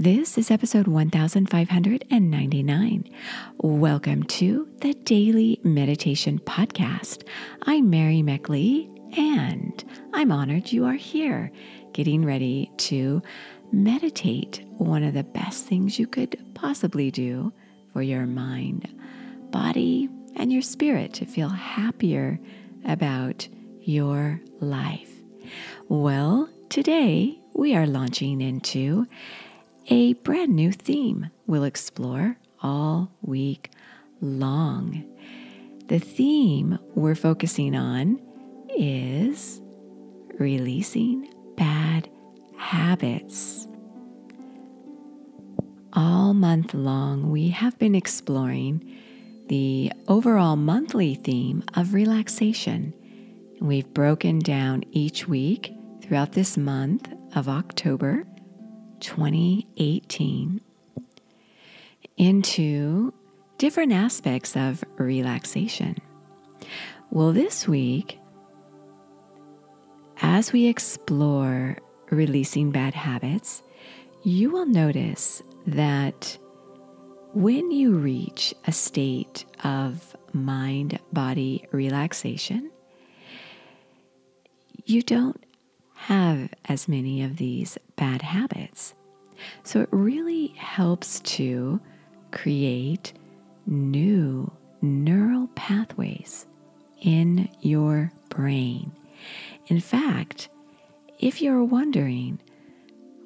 This is episode 1599. Welcome to the Daily Meditation Podcast. I'm Mary Meckley, and I'm honored you are here getting ready to meditate, one of the best things you could possibly do for your mind, body, and your spirit to feel happier about your life. Well, today we are launching into a brand new theme we'll explore all week long. The theme we're focusing on is releasing bad habits. All month long, we have been exploring the overall monthly theme of relaxation. We've broken down each week throughout this month of October 2018 into different aspects of relaxation. Well, this week, as we explore releasing bad habits, you will notice that when you reach a state of mind body relaxation, you don't have as many of these bad habits. So it really helps to create new neural pathways in your brain. In fact, if you're wondering,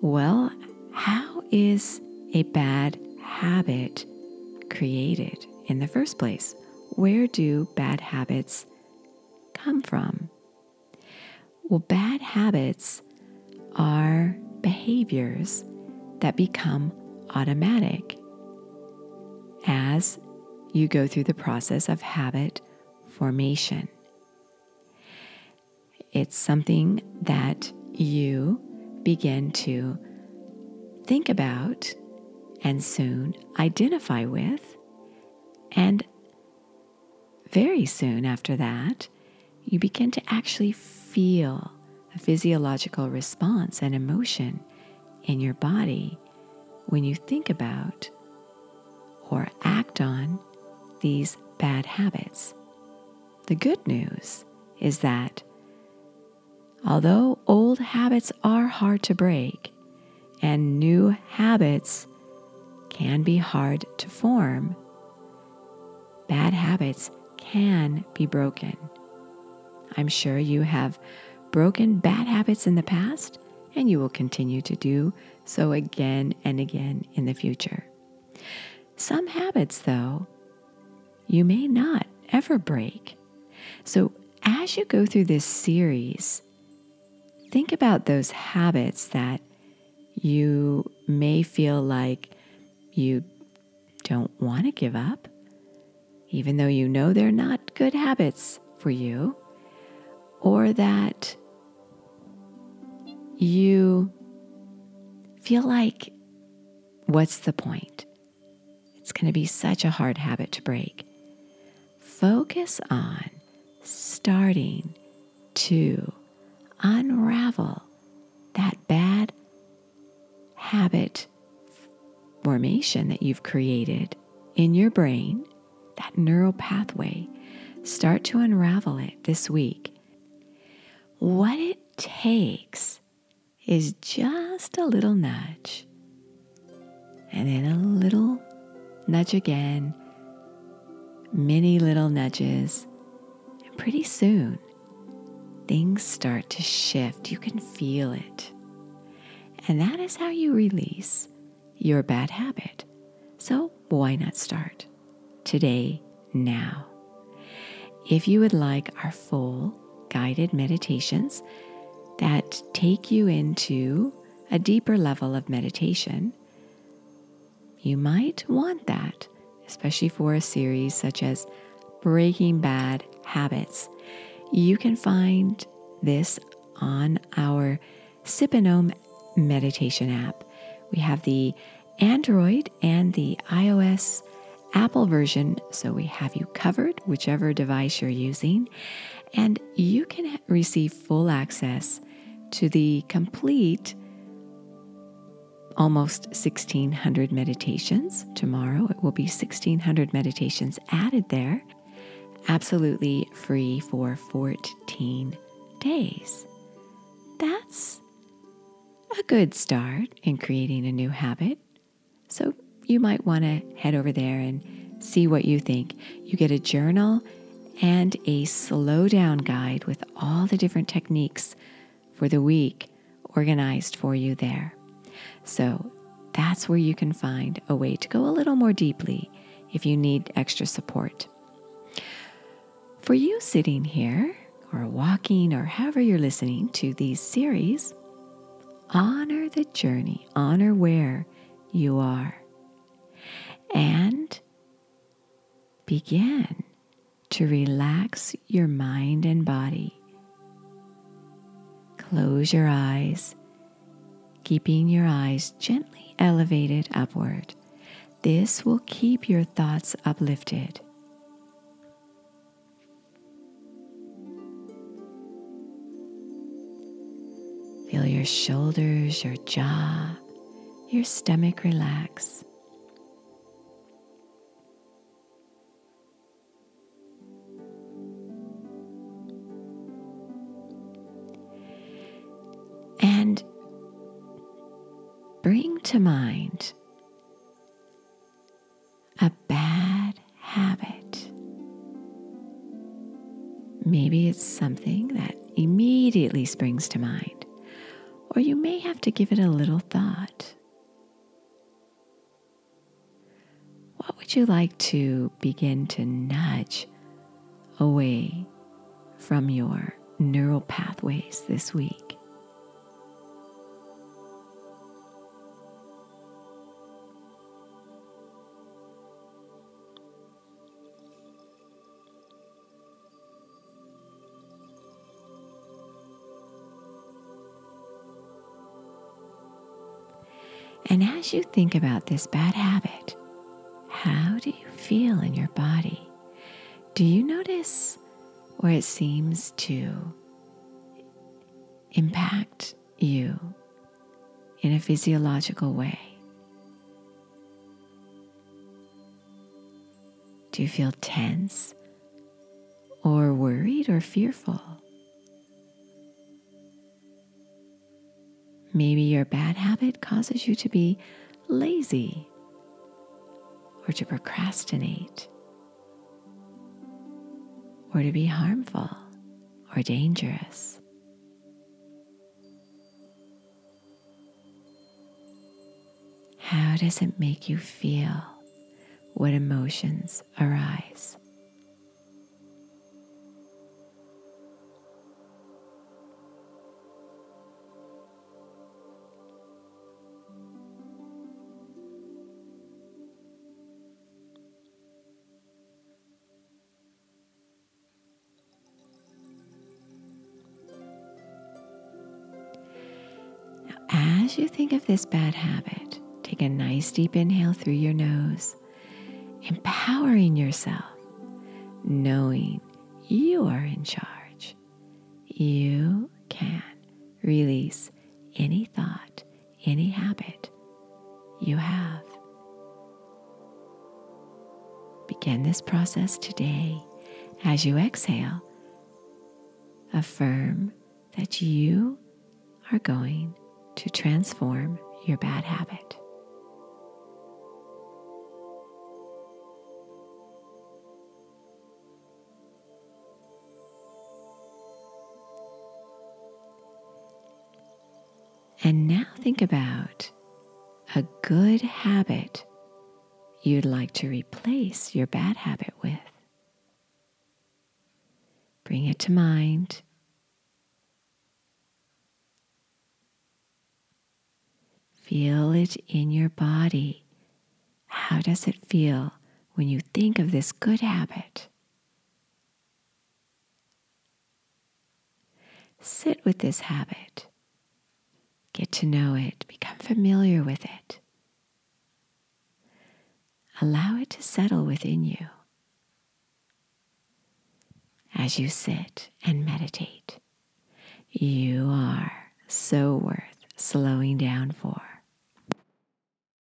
well, how is a bad habit created in the first place? Where do bad habits come from? Well, bad habits are behaviors that become automatic as you go through the process of habit formation. It's something that you begin to think about and soon identify with, and very soon after that, you begin to actually feel a physiological response and emotion in your body when you think about or act on these bad habits. The good news is that although old habits are hard to break and new habits can be hard to form, bad habits can be broken. I'm sure you have broken bad habits in the past, and you will continue to do so again and again in the future. Some habits, though, you may not ever break. So, as you go through this series, think about those habits that you may feel like you don't want to give up, even though you know they're not good habits for you or that you feel like, what's the point? It's going to be such a hard habit to break. Focus on starting to unravel that bad habit formation that you've created in your brain, that neural pathway. Start to unravel it this week what it takes is just a little nudge, and then a little nudge again, many little nudges, and pretty soon things start to shift. You can feel it. And that is how you release your bad habit. So, why not start today, now? If you would like our full guided meditations that take you into a deeper level of meditation, you might want that, especially for a series such as Breaking Bad Habits. You can find this on our Sip meditation app. We have the Android and the iOS Apple version, so we have you covered, whichever device you're using and you can receive full access to the complete almost 1600 meditations. Tomorrow it will be 1600 meditations added there, absolutely free for 14 days. That's a good start in creating a new habit. So you might want to head over there and see what you think. You get a journal and a slow down guide with all the different techniques for the week organized for you there. So that's where you can find a way to go a little more deeply if you need extra support. For you sitting here or walking or however you're listening to these series, honor the journey, honor where you are, and begin to relax your mind and body. Close your eyes, keeping your eyes gently elevated upward. This will keep your thoughts uplifted. Feel your shoulders, your jaw, your stomach relax. To mind a bad habit. Maybe it's something that immediately springs to mind or you may have to give it a little thought. What would you like to begin to nudge away from your neural pathways this week? And as you think about this bad habit, how do you feel in your body? Do you notice where it seems to impact you in a physiological way? Do you feel tense or worried or fearful? Maybe your bad habit causes you to be lazy or to procrastinate or to be harmful or dangerous. How does it make you feel? What emotions arise? As you think of this bad habit, take a nice deep inhale through your nose, empowering yourself, knowing you are in charge. You can release any thought, any habit you have. Begin this process today as you exhale. Affirm that you are going to transform your bad habit. And now think about a good habit you'd like to replace your bad habit with. Bring it to mind Feel it in your body. How does it feel when you think of this good habit? Sit with this habit. Get to know it. Become familiar with it. Allow it to settle within you as you sit and meditate. You are so worth slowing down for.